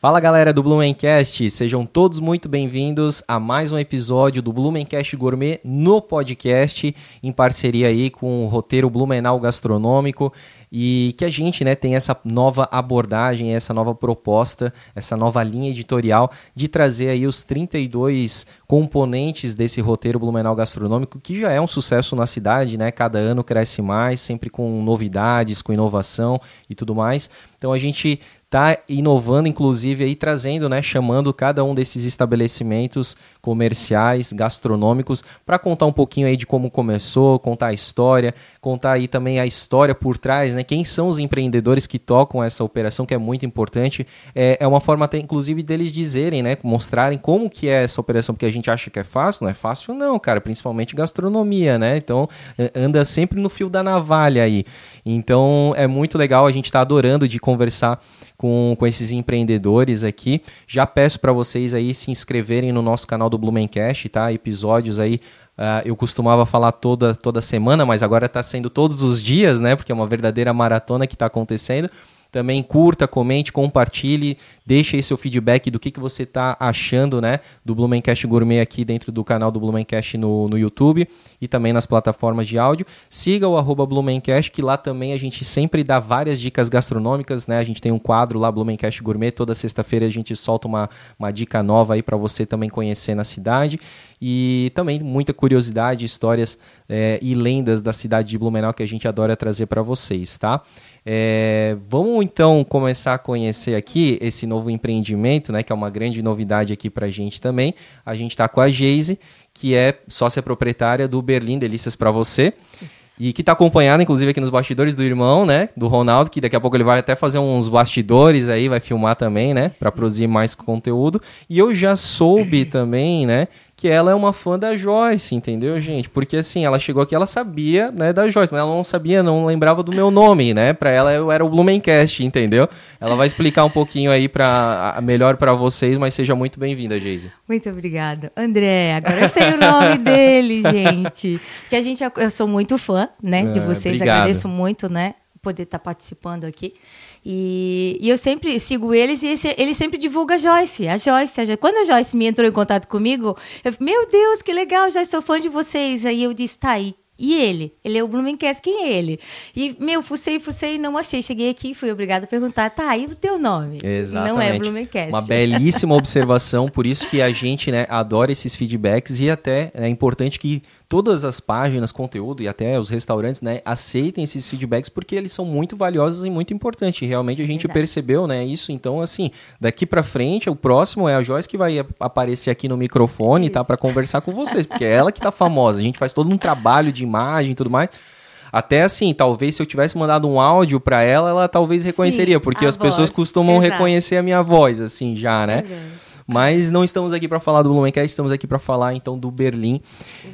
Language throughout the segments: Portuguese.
Fala galera do Blumencast, sejam todos muito bem-vindos a mais um episódio do Blumencast Gourmet no podcast, em parceria aí com o roteiro Blumenau Gastronômico e que a gente né, tem essa nova abordagem, essa nova proposta, essa nova linha editorial de trazer aí os 32 componentes desse roteiro Blumenau Gastronômico, que já é um sucesso na cidade, né? Cada ano cresce mais, sempre com novidades, com inovação e tudo mais. Então a gente está inovando, inclusive, aí trazendo, né, chamando cada um desses estabelecimentos comerciais, gastronômicos, para contar um pouquinho aí de como começou, contar a história, contar aí também a história por trás, né, quem são os empreendedores que tocam essa operação, que é muito importante. É, é uma forma até, inclusive, deles dizerem, né, mostrarem como que é essa operação, porque a gente acha que é fácil, não é fácil não, cara, principalmente gastronomia, né, então anda sempre no fio da navalha aí. Então é muito legal, a gente está adorando de conversar com, com esses empreendedores aqui. Já peço para vocês aí se inscreverem no nosso canal do Blumencast, tá? Episódios aí Uh, eu costumava falar toda, toda semana, mas agora está sendo todos os dias, né? Porque é uma verdadeira maratona que está acontecendo. Também curta, comente, compartilhe, deixe aí seu feedback do que, que você está achando né, do Blumencast Gourmet aqui dentro do canal do Blumencast no, no YouTube e também nas plataformas de áudio. Siga o arroba Blumencast, que lá também a gente sempre dá várias dicas gastronômicas, né? A gente tem um quadro lá, Blumencast Gourmet, toda sexta-feira a gente solta uma, uma dica nova aí para você também conhecer na cidade e também muita curiosidade, histórias é, e lendas da cidade de Blumenau que a gente adora trazer para vocês, tá? É, vamos então começar a conhecer aqui esse novo empreendimento, né, que é uma grande novidade aqui para a gente também. A gente está com a Geise, que é sócia proprietária do Berlim Delícias para você. E que está acompanhada, inclusive, aqui nos bastidores do irmão, né? Do Ronaldo, que daqui a pouco ele vai até fazer uns bastidores aí, vai filmar também, né? Para produzir mais conteúdo. E eu já soube também, né? Que ela é uma fã da Joyce, entendeu, gente? Porque assim, ela chegou aqui, ela sabia, né, da Joyce, mas ela não sabia, não lembrava do meu nome, né? Para ela eu era o Blumencast, entendeu? Ela vai explicar um pouquinho aí para melhor para vocês, mas seja muito bem-vinda, Geise. Muito obrigada. André, agora eu sei o nome dele, gente. Que a gente eu sou muito fã, né, de é, vocês, agradeço muito, né, poder estar tá participando aqui. E, e, eu sempre sigo eles e esse, ele sempre divulga a Joyce, a Joyce, a Joyce. Quando a Joyce me entrou em contato comigo, eu meu Deus, que legal, já sou fã de vocês. Aí eu disse, tá aí. E ele? Ele é o Blumencast, quem é ele? E, meu, fucei, fucei, não achei. Cheguei aqui, fui obrigada a perguntar, tá, e o teu nome? Exatamente. Não é Blumencast. Uma belíssima observação, por isso que a gente, né, adora esses feedbacks e até é importante que todas as páginas, conteúdo e até os restaurantes, né, aceitem esses feedbacks porque eles são muito valiosos e muito importantes. Realmente a gente Verdade. percebeu, né, isso. Então, assim, daqui para frente, o próximo é a Joyce que vai aparecer aqui no microfone, tá, isso. tá, para conversar com vocês, porque é ela que tá famosa. A gente faz todo um trabalho de imagem e tudo mais. Até assim, talvez se eu tivesse mandado um áudio para ela, ela talvez reconheceria, Sim, porque as voz. pessoas costumam Exato. reconhecer a minha voz, assim, já, né? É mas não estamos aqui para falar do Blumencast, estamos aqui para falar então do Berlim.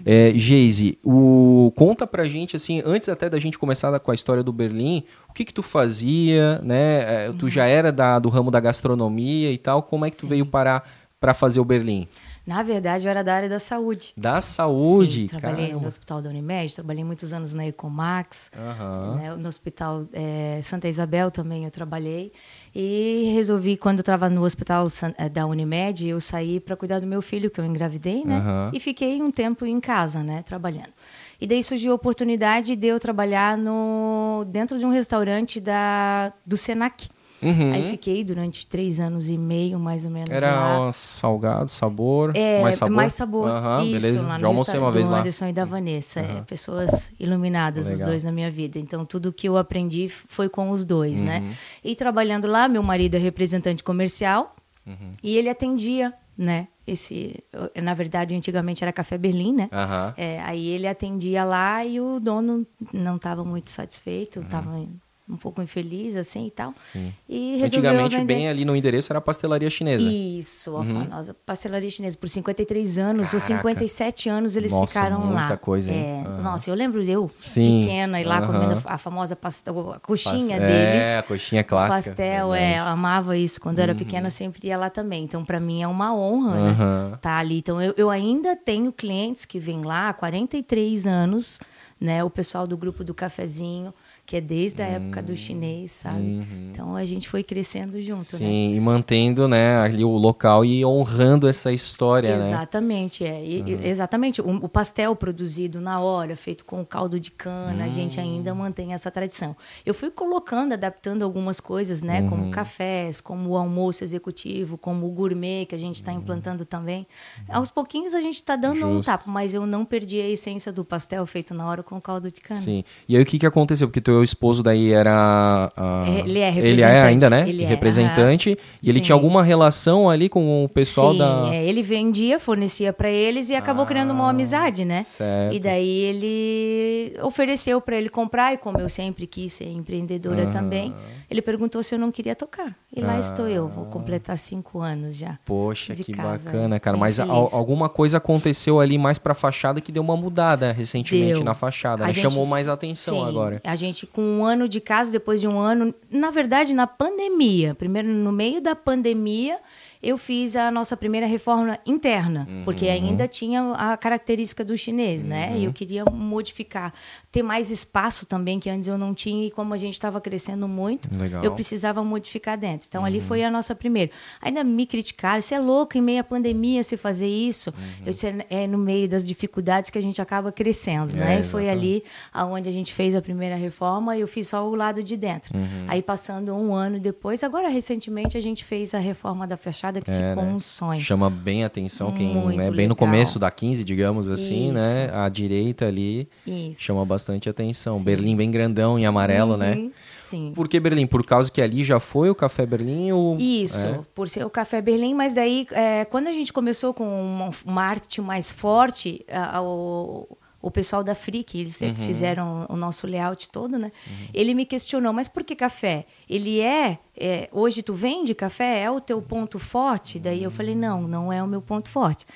É, Geise, o conta pra gente assim, antes até da gente começar com a história do Berlim, o que que tu fazia, né? É, tu já era da, do ramo da gastronomia e tal, como é que tu Sim. veio parar para fazer o Berlim? Na verdade, eu era da área da saúde. Da saúde? Sim, trabalhei Caramba. no Hospital da Unimed, trabalhei muitos anos na Ecomax, uhum. né, no Hospital é, Santa Isabel também eu trabalhei. E resolvi, quando eu estava no Hospital eh, da Unimed, eu saí para cuidar do meu filho, que eu engravidei, né? Uhum. E fiquei um tempo em casa, né, trabalhando. E daí surgiu a oportunidade de eu trabalhar no, dentro de um restaurante da, do Senac. Uhum. Aí fiquei durante três anos e meio, mais ou menos. Era lá. salgado, sabor? É, mais sabor. Mais sabor. Uhum, Isso, beleza. Lá Já almocei uma vez lá. Anderson e da Vanessa. Uhum. É, pessoas iluminadas, Legal. os dois na minha vida. Então, tudo que eu aprendi foi com os dois, né? Uhum. E trabalhando lá, meu marido é representante comercial uhum. e ele atendia, né? Esse, na verdade, antigamente era Café Berlim, né? É, aí ele atendia lá e o dono não estava muito satisfeito, estava uhum um pouco infeliz, assim e tal. Sim. E Antigamente, vender... bem ali no endereço, era a pastelaria chinesa. Isso, a uhum. famosa pastelaria chinesa. Por 53 anos Caraca. ou 57 anos eles nossa, ficaram muita lá. muita coisa, hein? É, uhum. Nossa, eu lembro eu, Sim. pequena, e lá uhum. comendo a famosa a coxinha deles. É, a coxinha clássica. Pastel, é, eu amava isso. Quando eu era uhum. pequena, sempre ia lá também. Então, para mim, é uma honra né, estar tá ali. Então, eu, eu ainda tenho clientes que vêm lá há 43 anos, né? O pessoal do grupo do cafezinho que é desde a época do chinês, sabe? Uhum. Então a gente foi crescendo junto, Sim, né? e mantendo, né, ali o local e honrando essa história, exatamente, né? É. E, uhum. Exatamente, o, o, pastel produzido na hora, feito com caldo de cana, uhum. a gente ainda hum. mantém essa tradição. Eu fui colocando, adaptando algumas coisas, né, como uhum. cafés, como o almoço executivo, como o gourmet que a gente está uhum. implantando também. Aos pouquinhos a gente está dando Justo. um tapa, mas eu não perdi a essência do pastel feito na hora com caldo de cana. Sim. E aí o que que aconteceu? Porque tu teu esposo daí era. Uh, ele é representante. Ele é ainda, né? Ele é, representante. E ele Sim. tinha alguma relação ali com o pessoal Sim, da. É, ele vendia, fornecia para eles e acabou ah, criando uma amizade, né? Certo. E daí ele ofereceu para ele comprar, e como eu sempre quis ser empreendedora -huh. também, ele perguntou se eu não queria tocar. E lá estou eu, vou completar cinco anos já. Poxa, que casa, bacana, cara. Mas alguma coisa aconteceu ali mais pra fachada que deu uma mudada recentemente deu. na fachada. Né? Gente, chamou mais atenção sim, agora. A gente, com um ano de casa, depois de um ano, na verdade, na pandemia, primeiro no meio da pandemia, eu fiz a nossa primeira reforma interna, uhum. porque ainda tinha a característica do chinês, uhum. né? E eu uhum. queria modificar, ter mais espaço também, que antes eu não tinha, e como a gente estava crescendo muito, Legal. eu precisava modificar dentro. Então, uhum. ali foi a nossa primeira. Ainda me criticaram, você é louco em meio à pandemia se fazer isso. Eu disse, é no meio das dificuldades que a gente acaba crescendo, é, né? E foi ali aonde a gente fez a primeira reforma, e eu fiz só o lado de dentro. Uhum. Aí, passando um ano depois, agora recentemente a gente fez a reforma da que é, ficou né? um sonho. Chama bem a atenção quem é bem legal. no começo da 15, digamos assim, né? Isso. né? A direita ali Isso. chama bastante atenção. Sim. Berlim bem grandão em amarelo, né? uhum. né? Sim. Por que Berlim? Por causa que ali já foi o Café Berlim? Ou... Isso, é? por ser o Café Berlim, mas daí, é, quando a gente começou com um marketing mais forte, a, a, o o pessoal da Frick, eles uhum. fizeram o nosso layout todo, né? Uhum. Ele me questionou, mas por que café? Ele é, é, hoje tu vende café? É o teu ponto forte? Daí eu falei, não, não é o meu ponto forte.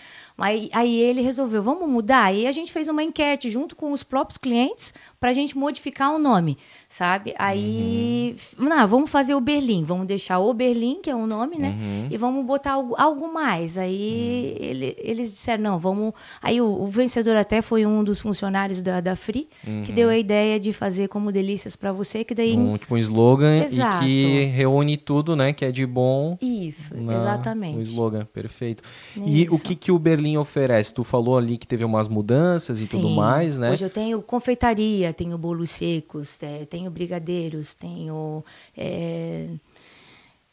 Aí, aí ele resolveu, vamos mudar? Aí a gente fez uma enquete junto com os próprios clientes para a gente modificar o nome sabe? Aí, uhum. não, vamos fazer o Berlim, vamos deixar o Berlim, que é o nome, né? Uhum. E vamos botar algo, algo mais. Aí uhum. ele, eles disseram, não, vamos. Aí o, o, vencedor até foi um dos funcionários da, da Free, que deu a ideia de fazer como delícias para você, que daí. Um, tipo um slogan Exato. e que reúne tudo, né? Que é de bom. Isso, na, exatamente. O slogan, perfeito. Isso. E o que, que o Berlim oferece? Tu falou ali que teve umas mudanças e Sim. tudo mais, né? Hoje eu tenho confeitaria, tenho bolos secos, tenho brigadeiros, tenho é,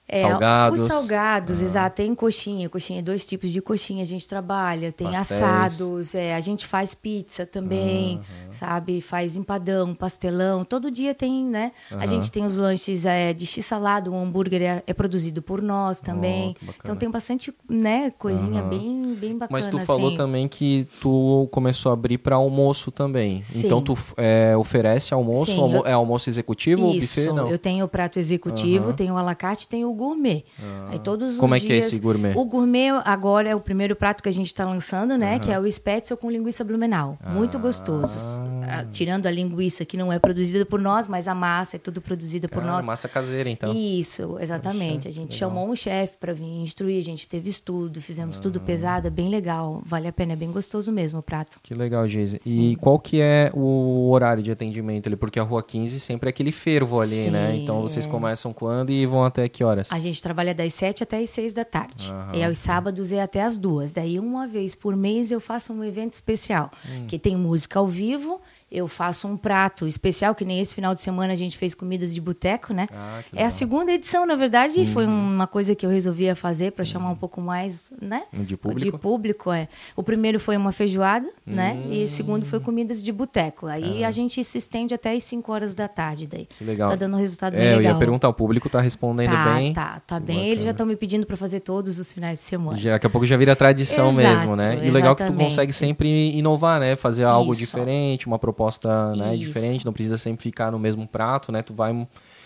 é, salgados. Os salgados, ah. exato. Tem coxinha, coxinha, dois tipos de coxinha a gente trabalha. Tem Pastéis. assados, é, a gente faz pizza também, sabe? Faz empadão, pastelão. Todo dia tem, né? A gente tem os lanches é, de x-salado, o hambúrguer é, é, produzido por nós também. Oh, então tem bastante, né, coisinha bem, bem bacana. Mas tu assim. falou também que tu começou a abrir para almoço também. Sim. Então tu é, oferece almoço, Sim, almo eu... é almoço executivo Isso, ou buffet? Não. Eu tenho o prato executivo, tenho o alacarte, tenho o gourmet. Ah. Aí todos Como é que é esse gourmet? O gourmet agora é o primeiro prato que a gente está lançando, né? Uhum. Que é o spätzle com linguiça blumenau. Ah. Muito gostoso. Ah, tirando a linguiça que não é produzida por nós, mas a massa é tudo produzida por ah, nós. Massa caseira, então. Isso, exatamente. a gente legal. chamou um chefe para vir instruir, a gente teve estudo, fizemos tudo pesado, é bem legal. Vale a pena, é bem gostoso mesmo o prato. Que legal, Geise. E qual que é o horário de atendimento ali? Porque a Rua 15 sempre é aquele fervo ali, Sim, né? Então vocês é. começam quando e vão até que horas? A gente trabalha das 7 até as 6 da tarde. E aos sábados é até as duas. Daí, uma vez por mês, eu faço um evento especial, hum. que tem música ao vivo eu faço um prato especial, que nem esse final de semana a gente fez comidas de boteco, né? Ah, é a segunda edição, na verdade, foi uhum. uma coisa que eu resolvia fazer para chamar um pouco mais, né? De público. De público, é. O primeiro foi uma feijoada, né? E o segundo foi comidas de boteco. Aí ah. a gente se estende até as 5 horas da tarde daí. Que legal. Tá dando um resultado é, bem legal. Eu ia perguntar, o público tá respondendo tá, bem? Tá, tá bem. Bacana. Eles já estão me pedindo para fazer todos os finais de semana. Já, daqui a pouco já vira tradição Exato, mesmo, né? E o legal é que tu consegue sempre inovar, né? Fazer algo Isso. diferente, uma proposta, né? diferente, não precisa sempre ficar no mesmo prato, né? Tu vai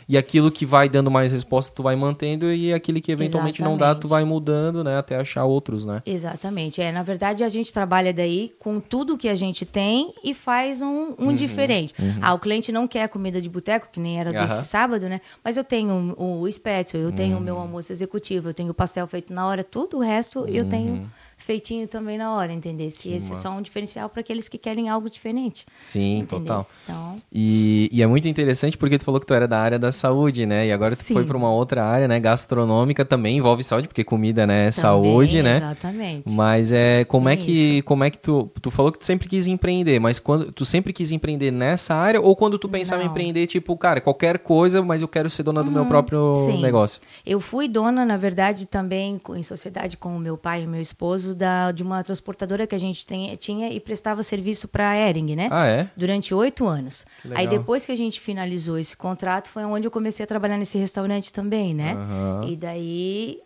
e aquilo que vai dando mais resposta tu vai mantendo e aquele que eventualmente Exatamente. não dá tu vai mudando, né, até achar outros, né? Exatamente. É, na verdade a gente trabalha daí com tudo que a gente tem e faz um, um uhum, diferente. Uhum. Ah, o cliente não quer comida de boteco, que nem era desse uhum. sábado, né? Mas eu tenho o, o eu tenho o meu uhum. almoço executivo, eu tenho o pastel feito na hora, tudo o resto eu tenho uhum feitinho também na hora, entendeu? Se esse é só um diferencial para aqueles que querem algo diferente. Sim, total. Então... E, e, é muito interessante porque tu falou que tu era da área da saúde, né? E agora tu Sim. foi para uma outra área, né? Gastronômica também envolve saúde, porque comida, né, é saúde, né? Exatamente. Mas é como é, é que isso. como é que tu tu falou que tu sempre quis empreender, mas quando tu sempre quis empreender nessa área ou quando tu pensava Não. em empreender, tipo, cara, qualquer coisa, mas eu quero ser dona do meu uhum. próprio Sim. negócio? Eu fui dona, na verdade, também em sociedade com o meu pai e meu esposo da de uma transportadora que a gente tem, tinha e prestava serviço para a Ering, né? Ah, é? Durante oito anos. Aí depois que a gente finalizou esse contrato, foi onde eu comecei a trabalhar nesse restaurante também, né? Uhum. E daí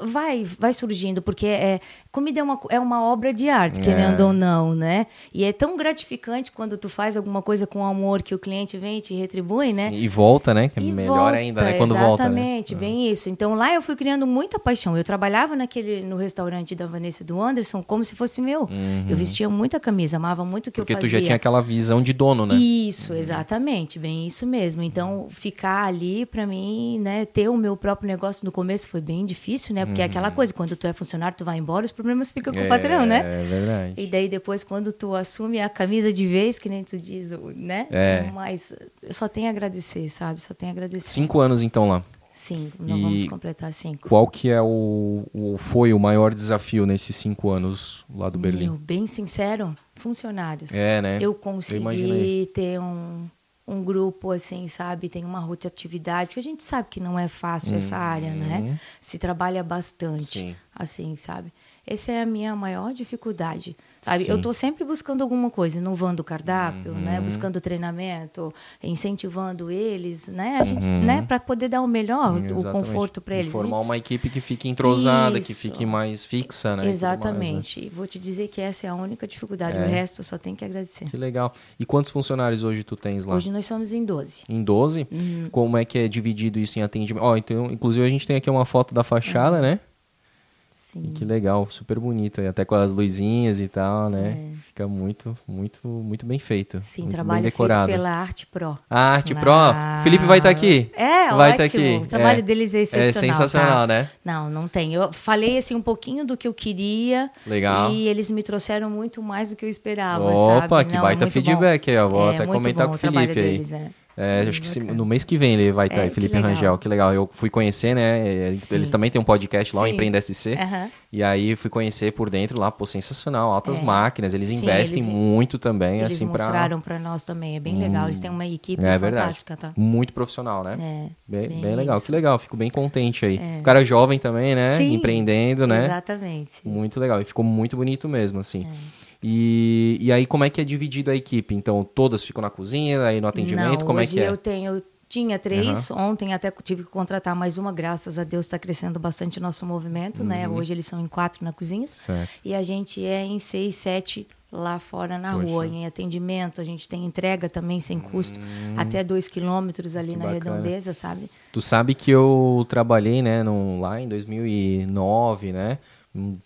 vai, vai surgindo, porque é, comida é uma, é uma obra de arte, é. querendo ou não, né? E é tão gratificante quando tu faz alguma coisa com amor que o cliente vem e te retribui, né? Sim, e volta, né? Que é melhor volta, ainda, né? Quando volta. Né? Exatamente, né? bem isso. Então lá eu fui criando muita paixão. Eu trabalhava naquele, no restaurante da Vanessa e do Anderson como se fosse meu. Uhum. Eu vestia muita camisa, amava muito o que porque eu fazia. Porque tu já tinha aquela visão de dono, né? Isso, uhum. exatamente, bem isso mesmo. Então ficar ali para mim, né, ter o meu próprio negócio no começo foi bem difícil, né? Porque uhum. é aquela uhum. coisa, quando tu é funcionário, tu vai embora, os problemas ficam com é, o patrão, né? É verdade. E daí depois, quando tu assume a camisa de vez, que nem tu diz, né? É. Mas eu só tenho a agradecer, sabe? Só tenho a agradecer. Cinco anos então lá. Sim, nós e vamos completar cinco. Qual que é o, o, foi o maior desafio nesses cinco anos lá do Berlim? Meu, bem sincero, funcionários. É, né? Eu consegui eu ter um, um grupo assim, sabe? Tem uma rotatividade, porque a gente sabe que não é fácil essa área, né? Uhum. Se trabalha bastante, Sim. assim, sabe? Essa é a minha maior dificuldade. Sabe? Eu estou sempre buscando alguma coisa, inovando o cardápio, né? uhum. né? buscando treinamento, incentivando eles, né? A gente, uhum. né? Para poder dar o melhor, o conforto para eles. Formar uma equipe que fique entrosada, Isso. que fique mais fixa, né? Exatamente. Mais, né? Vou te dizer que essa é a única dificuldade. É. O resto eu só tenho que agradecer. Que legal. E quantos funcionários hoje tu tens lá? Hoje nós somos em 12. Em 12? Uhum. Como é que é dividido isso em atendimento? Ó, oh, então, inclusive a gente tem aqui uma foto da fachada, uhum. né? Sim. Que legal, super bonito, até com as luzinhas e tal, né? É. Fica muito, muito, muito bem feito. Sim, muito trabalho bem decorado. feito pela Arte Pro. A Arte Pro? Felipe vai estar tá aqui? É, vai ótimo. Tá aqui. O trabalho é. deles é excepcional. É sensacional, tá? né? Não, não tem. Eu falei assim um pouquinho do que eu queria. Legal. E eles me trouxeram muito mais do que eu esperava, Opa, sabe? que não, baita feedback bom. aí, ó. Vou é, até comentar com o Felipe aí. Deles, é. É, acho que se, no mês que vem ele vai estar, é, Felipe que Rangel, que legal. Eu fui conhecer, né? Sim. Eles também têm um podcast lá, Sim. o Empreenda SC. Uhum. E aí fui conhecer por dentro lá, pô, sensacional, altas é. máquinas. Eles Sim, investem eles, muito também, eles assim, para mostraram para nós também, é bem hum, legal. Eles têm uma equipe é fantástica, verdade. tá? Muito profissional, né? É. Bem, bem, bem legal, que legal. Fico bem contente aí. É. O cara jovem também, né? Sim, Empreendendo, né? Exatamente. Muito legal. E ficou muito bonito mesmo, assim. É. E, e aí, como é que é dividido a equipe? Então, todas ficam na cozinha, aí no atendimento, Não, como é que é? eu tenho tinha três, uhum. ontem até tive que contratar mais uma, graças a Deus está crescendo bastante o nosso movimento, né? uhum. né? Hoje eles são em quatro na cozinha. Certo. E a gente é em seis, sete lá fora na Poxa. rua, em atendimento. A gente tem entrega também sem custo, hum, até dois quilômetros ali na bacana. redondeza, sabe? Tu sabe que eu trabalhei, né, no, lá em 2009, né?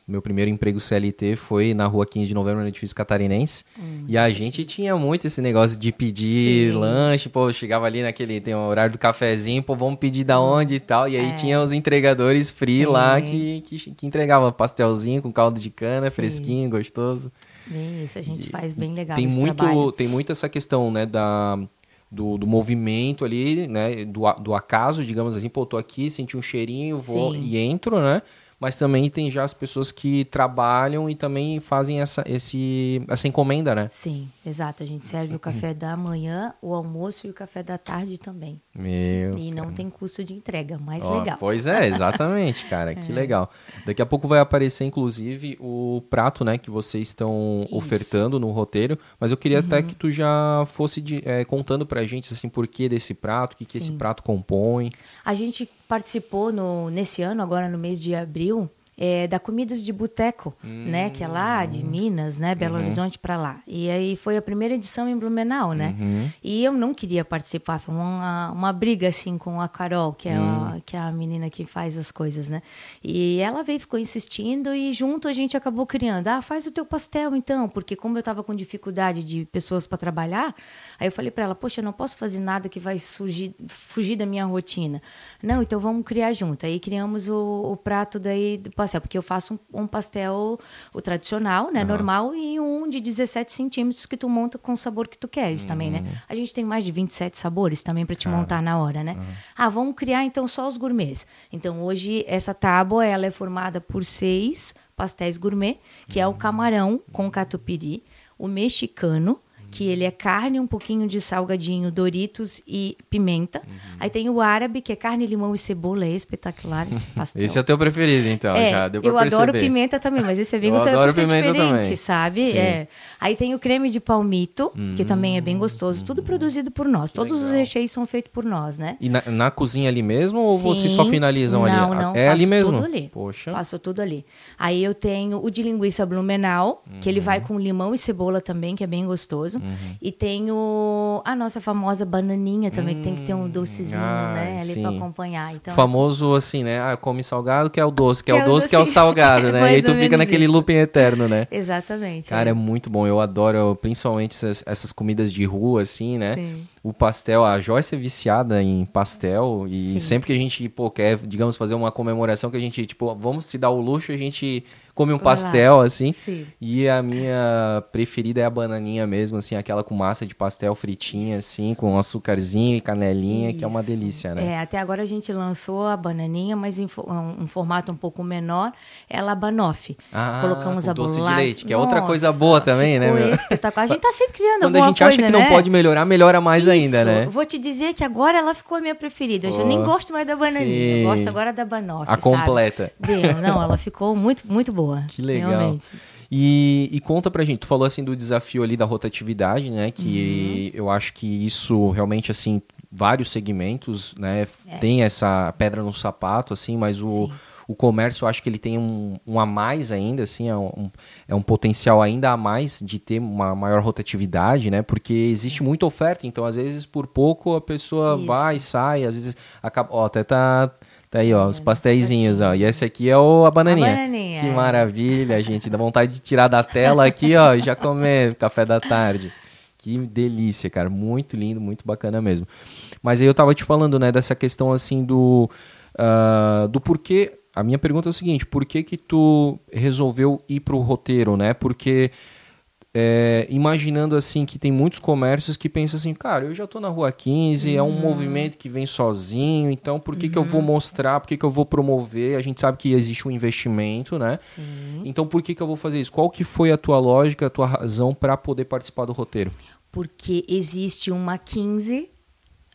Meu primeiro emprego CLT foi na rua 15 de novembro, no edifício catarinense. Hum, e a gente tinha muito esse negócio de pedir Sim. lanche, pô, chegava ali naquele, tem um horário do cafezinho, pô, vamos pedir da onde e tal. E aí é. tinha os entregadores free Sim. lá que, que, que entregavam pastelzinho com caldo de cana, Sim. fresquinho, gostoso. Isso a gente e, faz bem legal. Tem muito, trabalho. tem muito essa questão, né, da, do, do movimento ali, né, do, do acaso, digamos assim, pô, tô aqui, senti um cheirinho, vou e entro, né? Mas também tem já as pessoas que trabalham e também fazem essa, esse, essa encomenda, né? Sim, exato. A gente serve o café da manhã, o almoço e o café da tarde também. Meu. E não tem custo de entrega, mais oh, legal. Pois é, exatamente, cara. é. Que legal. Daqui a pouco vai aparecer, inclusive, o prato, né, que vocês estão ofertando no roteiro. Mas eu queria uhum. até que tu já fosse de, é, contando pra gente, assim, por que desse prato, o que, que esse prato compõe. A gente participou no, nesse ano, agora no mês de abril, é, da Comidas de Boteco, hum, né? Que é lá de Minas, né? Belo uhum. Horizonte para lá. E aí foi a primeira edição em Blumenau, né? Uhum. E eu não queria participar, foi uma, uma briga assim com a Carol, que é, uhum. a, que é a menina que faz as coisas, né? E ela veio, ficou insistindo e junto a gente acabou criando. Ah, faz o teu pastel então, porque como eu tava com dificuldade de pessoas para trabalhar, aí eu falei para ela, poxa, eu não posso fazer nada que vai surgir, fugir da minha rotina. Não, então vamos criar junto. Aí criamos o, o prato daí do pastel pastel, porque eu faço um, um pastel o tradicional, né, uhum. normal, e um de 17 centímetros que tu monta com o sabor que tu queres uhum. também, né? Uhum. A gente tem mais de 27 sabores também para te montar na hora, né? Uhum. Ah, vamos criar então só os gourmets. Então hoje essa tábua ela é formada por seis pastéis gourmet, que é o camarão com catupiry, o mexicano, que ele é carne, um pouquinho de salgadinho, Doritos e pimenta. Uhum. Aí tem o árabe, que é carne, limão e cebola, é espetacular esse pastel. esse é o teu preferido, então, é, já deu pra Eu perceber. adoro pimenta também, mas esse é bem gostoso, é diferente, também. sabe? É. Aí tem o creme de palmito, que também é bem gostoso, tudo produzido por nós. Todos legal. os recheios são feitos por nós, né? E na, na cozinha ali mesmo ou Sim. vocês só finalizam não, ali? Não, não, é ali mesmo? tudo ali. Poxa. Faço tudo ali. Aí eu tenho o de linguiça blumenau, que ele vai uhum. com limão e cebola também, que é bem gostoso. Uhum. E tem tenho a nossa famosa bananinha também, hum, que tem que ter um docezinho, ai, né? Ali para acompanhar. Então, Famoso assim, né? Ah, come salgado, que é o doce, que, que é, o doce, que é o salgado, né? e aí tu fica naquele isso. looping eterno, né? Exatamente. Cara, é. é. muito bom. Eu adoro, principalmente essas, essas comidas de rua, assim, né? Sim o pastel, a Joyce é viciada em pastel e Sim. sempre que a gente, pô, quer, digamos, fazer uma comemoração que a gente, tipo, vamos se dar o luxo, a gente come um pastel, assim. Sim. E a minha preferida é a bananinha mesmo, assim, aquela com massa de pastel fritinha, assim, com açúcarzinho e canelinha, Isso. que é uma delícia, né? É, até agora a gente lançou a bananinha, mas em um formato um pouco menor, é a banoffee. Ah, Colocamos a doce bolacha. de leite, que é outra coisa boa também, né? Meu? espetacular. A gente tá sempre criando Quando alguma coisa, Quando a gente acha que né? não pode melhorar, melhora mais Isso. Ainda, né? Vou te dizer que agora ela ficou a minha preferida. Eu já nem gosto mais da bananinha, sim. eu gosto agora da banoffee, A completa. Deu, não, ela ficou muito, muito boa. Que legal. Realmente. E, e, conta pra gente, tu falou assim do desafio ali da rotatividade, né? Que uhum. eu acho que isso realmente, assim, vários segmentos, né? É. Tem essa pedra no sapato, assim, mas o, o comércio acho que ele tem um, um a mais ainda, assim, é um, é um potencial ainda a mais de ter uma maior rotatividade, né? Porque existe muita oferta, então às vezes por pouco a pessoa isso. vai, sai, às vezes acaba. Ó, até tá Tá aí, ó, os pastéisinhos, ó. E esse aqui é o, a bananinha. A bananinha. Que maravilha, gente. Dá vontade de tirar da tela aqui, ó, e já comer café da tarde. Que delícia, cara. Muito lindo, muito bacana mesmo. Mas aí eu tava te falando, né, dessa questão, assim, do... Uh, do porquê... A minha pergunta é o seguinte, por que que tu resolveu ir pro roteiro, né? Porque é, imaginando assim que tem muitos comércios que pensam assim, cara, eu já estou na Rua 15, uhum. é um uhum. movimento que vem sozinho, então por que, uhum. que eu vou uhum. mostrar, por que, que eu vou promover? A gente sabe que existe um investimento, né? Sim. Então por que, que eu vou fazer isso? Qual que foi a tua lógica, a tua razão para poder participar do roteiro? Porque existe uma 15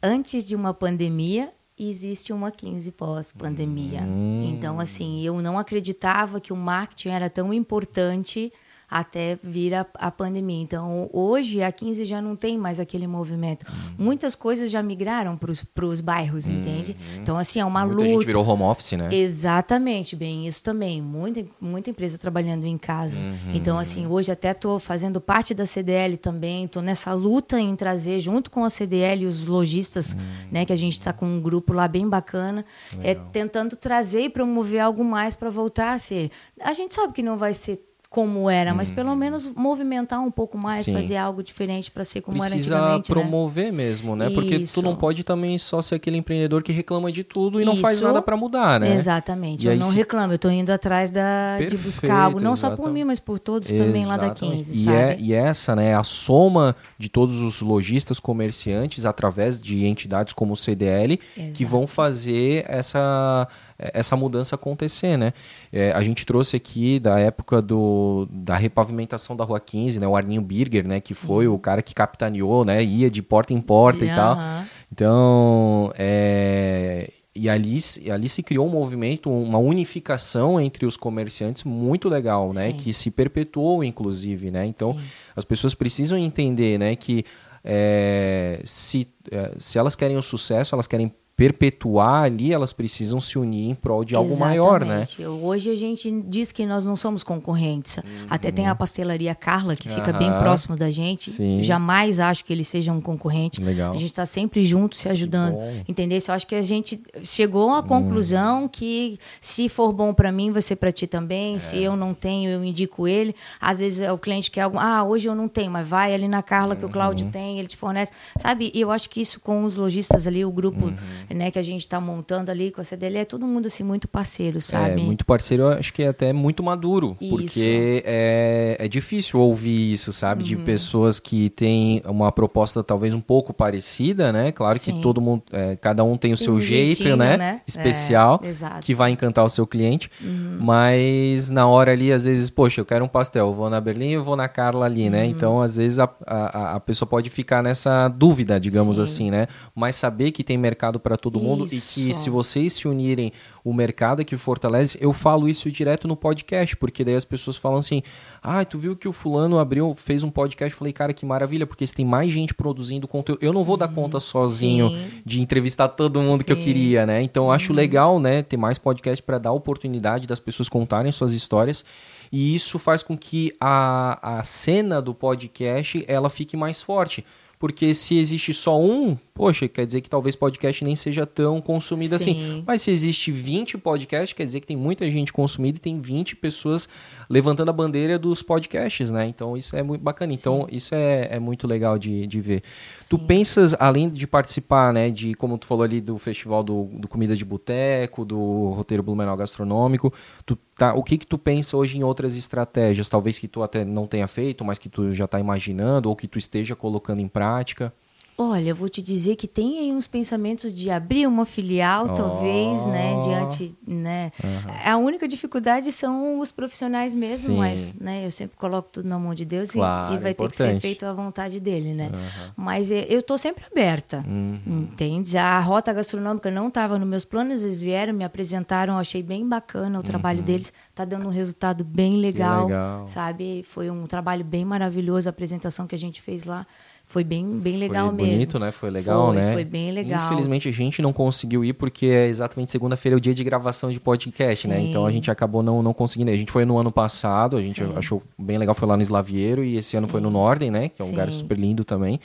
antes de uma pandemia existe uma 15 pós-pandemia. Hum. Então, assim, eu não acreditava que o marketing era tão importante até vir a, a pandemia. Então, hoje, a 15 já não tem mais aquele movimento. Uhum. Muitas coisas já migraram para os bairros, uhum. entende? Então, assim, é uma Muita luta. gente virou home office, né? Exatamente, bem, isso também. Muita, muita empresa trabalhando em casa. Uhum. Então, assim, hoje até estou fazendo parte da CDL também, estou nessa luta em trazer, junto com a CDL, os lojistas, uhum. né, que a gente está com um grupo lá bem bacana, Legal. é tentando trazer e promover algo mais para voltar a ser. A gente sabe que não vai ser como era, mas pelo uhum. menos movimentar um pouco mais, Sim. fazer algo diferente para ser como Precisa era antigamente. Precisa né? promover né? mesmo, né? Porque Isso. tu não pode também só ser aquele empreendedor que reclama de tudo e Isso. não faz nada para mudar, né? Exatamente. E eu não se... reclamo, eu estou indo atrás da, Perfeito, de buscar algo, não exatamente. só por mim, mas por todos exatamente. também lá da 15, e sabe? É, e essa, né, a soma de todos os lojistas comerciantes através de entidades como o CDL Exato. que vão fazer essa essa mudança acontecer, né? É, a gente trouxe aqui da época do, da repavimentação da Rua 15, né? O Arninho Birger, né? Que Sim. foi o cara que capitaneou, né? Ia de porta em porta Sim, e tal. Uh -huh. Então, é, e ali, ali se criou um movimento, uma unificação entre os comerciantes muito legal, né? Sim. Que se perpetuou, inclusive, né? Então, Sim. as pessoas precisam entender, né? Que é, se, é, se elas querem o sucesso, elas querem perpetuar ali, elas precisam se unir em prol de algo Exatamente. maior, né? Hoje a gente diz que nós não somos concorrentes. Uhum. Até tem a pastelaria Carla, que fica bem próximo da gente. Sim. Jamais acho que ele seja um concorrente. Legal. A gente está sempre junto, se ajudando. Entendeu? Eu acho que a gente chegou à conclusão uhum. que se for bom para mim, vai ser para ti também. É. Se eu não tenho, eu indico ele. Às vezes o cliente quer algo, ah, hoje eu não tenho, mas vai ali na Carla que o Cláudio uhum. tem, ele te fornece. Sabe? E eu acho que isso com os lojistas ali, o grupo uhum né, que a gente está montando ali com a CDL, é todo mundo assim muito parceiro, sabe? É, muito parceiro, eu acho que é até muito maduro, isso. porque é, é difícil ouvir isso, sabe? Uhum. De pessoas que têm uma proposta talvez um pouco parecida, né? Claro Sim. que todo mundo, é, cada um tem o tem seu um jeito, né? né? Especial, é, que vai encantar o seu cliente, uhum. mas na hora ali, às vezes, poxa, eu quero um pastel, eu vou na Berlim, eu vou na Carla ali, né? Uhum. Então, às vezes, a, a, a, pessoa pode ficar nessa dúvida, digamos Sim. assim, né? Mas saber que tem mercado para todo mundo isso. e que se vocês se unirem, o mercado é que fortalece. Eu falo isso direto no podcast, porque daí as pessoas falam assim: ah, tu viu que o fulano abriu, fez um podcast. Eu falei, cara, que maravilha, porque se tem mais gente produzindo conteúdo. Eu não vou dar uhum. conta sozinho Sim. de entrevistar todo mundo Sim. que eu queria, né? Então eu acho uhum. legal, né, ter mais podcast para dar oportunidade das pessoas contarem suas histórias. E isso faz com que a, a cena do podcast ela fique mais forte porque se existe só um, poxa, quer dizer que talvez podcast nem seja tão consumido assim. Sim. assim. Mas se existe 20 podcasts, quer dizer que tem muita gente consumida e tem 20 pessoas levantando a bandeira dos podcasts, né? Então isso é muito bacana. Então Sim. isso é, é muito legal de, de ver. Sim. Tu pensas, além de participar, né, de como tu falou ali do festival do, do Comida de Boteco, do roteiro Blumenau Gastronômico, tu tá, o que que tu pensa hoje em outras estratégias, talvez que tu até não tenha feito, mas que tu já está imaginando ou que tu esteja colocando em prática? Olha, vou te dizer que tem aí uns pensamentos de abrir uma filial, oh. talvez, né, diante, né. Uhum. A única dificuldade são os profissionais mesmo, Sim. mas, né, eu sempre coloco tudo na mão de Deus claro, e, e, vai importante. ter que ser feito à vontade dele, né. Uhum. Mas é, eu estou sempre aberta, uhum. entende? A rota gastronômica não estava nos meus planos, eles vieram, me apresentaram, achei bem bacana o trabalho uhum. deles, tá dando um resultado bem legal, legal, sabe? Foi um trabalho bem maravilhoso a apresentação que a gente fez lá. Foi bem, bem legal foi mesmo. bonito, né? Foi legal, foi, né? Foi bem legal. Infelizmente a gente não conseguiu ir porque é exatamente segunda-feira o dia de gravação de podcast, Sim. né? Então a gente acabou não, não conseguindo. A gente foi no ano passado, a gente Sim. achou bem legal, foi lá no Slavieiro e esse Sim. ano foi no Norden, né? Que é um lugar super lindo também.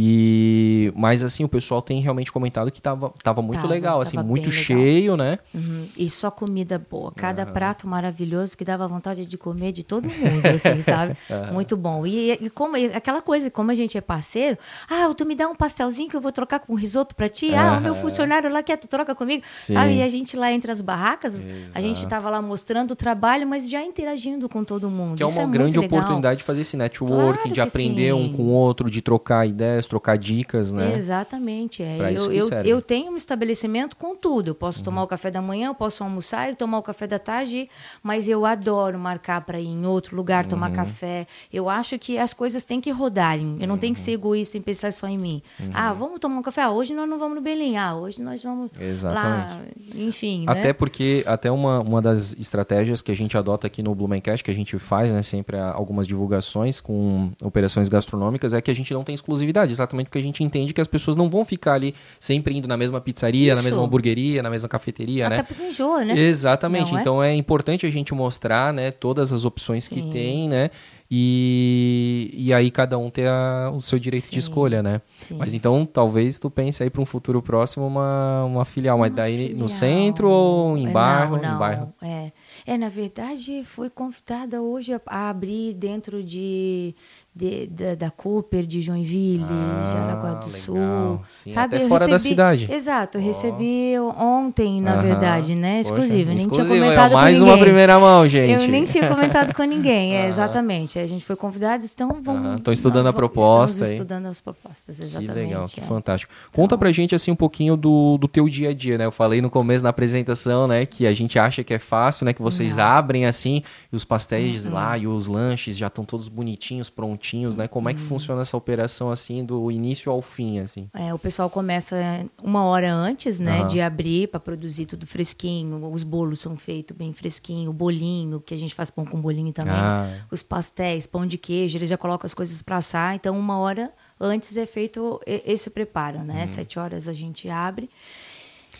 E mas assim, o pessoal tem realmente comentado que tava, tava muito tava, legal, assim, muito cheio, né? Uhum. E só comida boa, cada uhum. prato maravilhoso que dava vontade de comer de todo mundo, assim, sabe? Uhum. Muito bom. E, e como aquela coisa, como a gente é parceiro, ah, tu me dá um pastelzinho que eu vou trocar com risoto para ti. Ah, o meu funcionário lá quer tu troca comigo, Sim. sabe? E a gente lá entre as barracas, Exato. a gente tava lá mostrando o trabalho, mas já interagindo com todo mundo. Que é uma é grande oportunidade de fazer esse network, claro de aprender sim. um com o outro, de trocar ideias, trocar dicas, né? Exatamente. É. Eu, eu, eu, tenho um estabelecimento com tudo. Eu posso uhum. tomar o café da manhã, eu posso almoçar e tomar o café da tarde, mas eu adoro marcar para ir em outro lugar uhum. tomar café. Eu acho que as coisas têm que rodarem. Eu não uhum. tenho que ser egoísta em pensar só em mim. Uhum. Ah, vamos tomar um café? Ah, hoje nós não vamos no Belém. Ah, hoje nós vamos Exatamente. lá. Enfim, né? Até porque, até uma, uma das estratégias que a gente adota aqui no Blumencast, que a gente faz, né, sempre algumas divulgações com operações gastronômicas, é que a gente não tem exclusividade exatamente porque a gente entende que as pessoas não vão ficar ali sempre indo na mesma pizzaria, Isso. na mesma hamburgueria, na mesma cafeteria, Até né? Até porque enjoa, né? Exatamente. Não, é? então é? é importante a gente mostrar, né, todas as opções Sim. que tem, né? E, e aí cada um ter a, o seu direito Sim. de escolha, né? Sim. Mas então talvez tu pense aí para um futuro próximo uma, uma filial, mas daí filial. no centro ou em bairro? Não, não. Em bairro? É. é, na verdade, fui convidada hoje a abrir dentro de de, da, da Cooper de Joinville, ah, Jaraguá do legal. Sul. Sim, sabe? Até fora recebi, da cidade. Exato, oh. recebi ontem, na uh -huh. verdade, né? Exclusivo. nem exclusivo, tinha comentado é mais com uma primeira mão, gente. Eu nem tinha comentado com ninguém, é, exatamente. A gente foi convidado, então vamos. Estão estudando a proposta. Estamos aí. estudando as propostas, exatamente. Que legal, que é. fantástico. Conta então, pra gente assim um pouquinho do, do teu dia a dia, né? Eu falei no começo na apresentação, né, que a gente acha que é fácil, né? Que vocês não. abrem assim, e os pastéis uhum. lá e os lanches já estão todos bonitinhos, prontinhos, né? Como é que funciona essa operação assim do início ao fim assim? É, o pessoal começa uma hora antes, né, uhum. de abrir para produzir tudo fresquinho. Os bolos são feitos bem fresquinho, o bolinho que a gente faz pão com bolinho também, ah. os pastéis, pão de queijo, eles já colocam as coisas para assar. Então uma hora antes é feito esse preparo, né? Uhum. Sete horas a gente abre.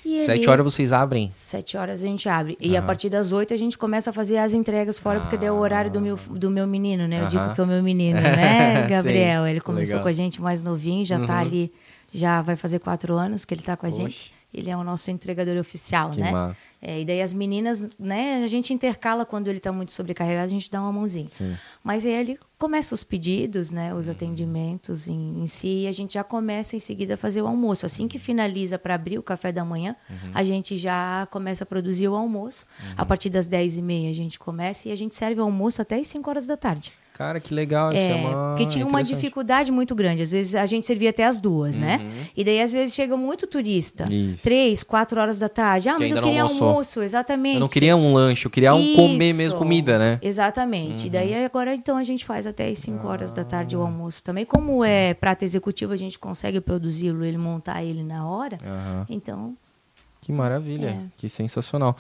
E Sete ali, horas vocês abrem? Sete horas a gente abre. Uhum. E a partir das oito a gente começa a fazer as entregas fora, porque é o horário do meu, do meu menino, né? Eu uhum. digo que é o meu menino, né, Gabriel? ele começou Legal. com a gente mais novinho, já tá uhum. tá ali, já vai fazer quatro anos que ele tá com a Oxe. gente. Ele é o nosso entregador oficial, que né? Massa. É, e daí as meninas, né, a gente intercala quando ele está muito sobrecarregado, a gente dá uma mãozinha. Sim. Mas aí ele começa os pedidos, né, os uhum. atendimentos em, em, si, e a gente já começa em seguida a fazer o almoço. Assim que finaliza para abrir o café da manhã, uhum. a gente já começa a produzir o almoço. Uhum. A partir das 10h30 a gente começa e a gente serve o almoço até as 5 horas da tarde. Cara, que legal. Isso é, é uma... Porque tinha uma dificuldade muito grande. Às vezes a gente servia até as duas, né? uhum. né? E daí, às vezes, chega muito turista. Isso. Três, quatro horas da tarde. Ah, que mas eu queria almoço, exatamente. Eu não queria um lanche, eu queria um comer mesmo comida, né? Exatamente. Uhum. E daí, agora, então, a gente faz até as cinco ah. horas da tarde o almoço também. Como é prato executivo, a gente consegue produzi-lo, ele montar ele na hora. Uhum. Então... Que maravilha, é. que sensacional.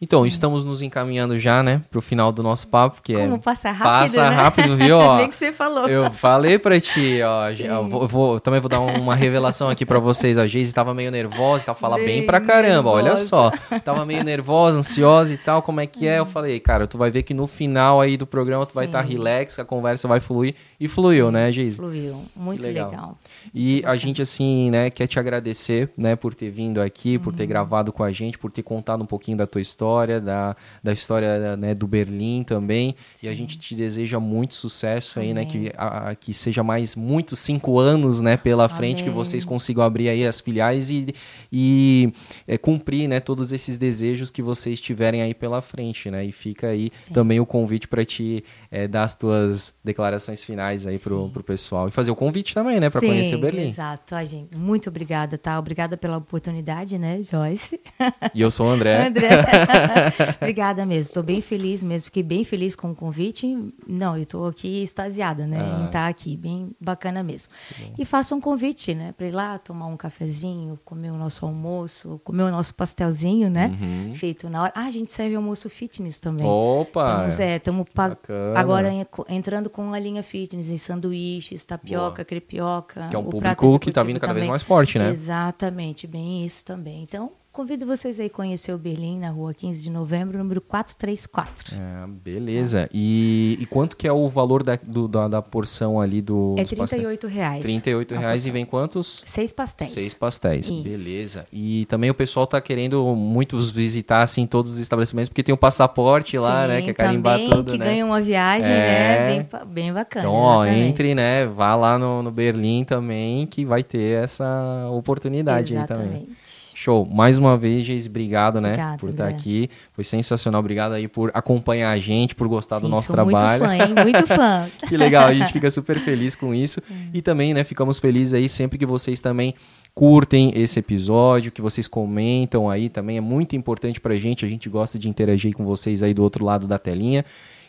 Então, Sim. estamos nos encaminhando já, né, pro final do nosso papo, que Como é... passa rápido, Passa né? rápido, viu? Ó, Bem que você falou. Eu falei pra ti, ó, eu vou, vou, também vou dar uma revelação aqui pra vocês. A Geise tava meio nervosa, tava falando bem, bem pra caramba, nervosa. olha só. Tava meio nervosa, ansiosa e tal, como é que é? Eu hum. falei, cara, tu vai ver que no final aí do programa tu Sim. vai estar tá relax, a conversa vai fluir. E fluiu, né, Geise? Fluiu, muito legal. legal. E a gente, assim, né, quer te agradecer, né, por ter vindo aqui, por ter uhum. gravado com a gente, por ter contado um pouquinho da tua história, da da história né, do Berlim também. Sim. E a gente te deseja muito sucesso aí, Amém. né? Que, a, que seja mais muitos cinco anos né, pela Amém. frente, que vocês consigam abrir aí as filiais e, e é, cumprir né, todos esses desejos que vocês tiverem aí pela frente, né? E fica aí Sim. também o convite para te é, dar as tuas declarações finais aí pro, pro pessoal. E fazer o convite também, né? Para conhecer o Berlim. Exato, a gente. Muito obrigada, tá? Obrigada pela oportunidade, né, Joyce? E eu sou o André. André. Obrigada mesmo. Estou bem feliz mesmo. Fiquei bem feliz com o convite. Não, eu estou aqui extasiada, né? Ah. Em estar tá aqui. Bem bacana mesmo. E faço um convite, né? Para ir lá tomar um cafezinho, comer o nosso almoço, comer o nosso pastelzinho, né? Uhum. Feito na hora. Ah, a gente serve almoço fitness também. Opa! Estamos é, agora entrando com a linha fitness em sanduíches, tapioca, Boa. crepioca. Que é um público que está vindo cada também. vez mais forte, né? Exatamente, bem isso também. Então, Convido vocês aí a conhecer o Berlim na rua 15 de novembro, número 434. É, beleza. E, e, quanto que é o valor da, do, da, da, porção ali do. É 38 reais. 38 reais e vem quantos? Seis pastéis. Seis pastéis. Isso. Beleza. E também o pessoal tá querendo muitos visitar assim todos os estabelecimentos, porque tem o passaporte Sim, lá, né? Que é carimbar também, tudo, que né? ganha uma viagem, é... né? Bem, bem bacana. Então, ó, exatamente. entre, né? Vá lá no, no Berlim também, que vai ter essa oportunidade exatamente. aí também. Show. Mais uma vez, Geise, obrigado, né? Obrigada, por estar aqui. Foi sensacional. Obrigado aí por acompanhar a gente, por gostar Sim, do nosso trabalho. Muito fã, hein? Muito fã. que legal, a gente fica super feliz com isso. É. E também, né, ficamos felizes aí sempre que vocês também curtem esse episódio, que vocês comentam aí também. É muito importante pra gente. A gente gosta de interagir com vocês aí do outro lado da telinha.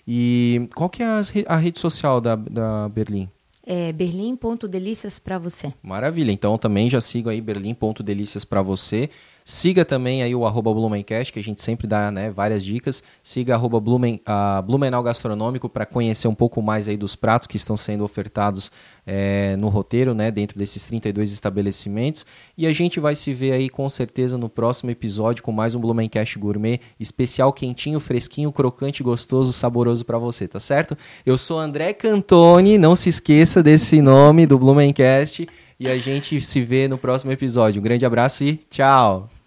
E qual que é a rede social da, da Berlim? É berlim.delícias para você. Maravilha. Então também já sigo aí berlim.delícias para você. Siga também aí o arroba Blumencast, que a gente sempre dá né, várias dicas. Siga arroba Blumen, uh, Blumenau Gastronômico para conhecer um pouco mais aí dos pratos que estão sendo ofertados é, no roteiro, né, dentro desses 32 estabelecimentos. E a gente vai se ver aí com certeza no próximo episódio com mais um Blumencast Gourmet, especial quentinho, fresquinho, crocante, gostoso, saboroso para você, tá certo? Eu sou André Cantoni, não se esqueça desse nome do Blumencast. E a gente se vê no próximo episódio. Um grande abraço e tchau!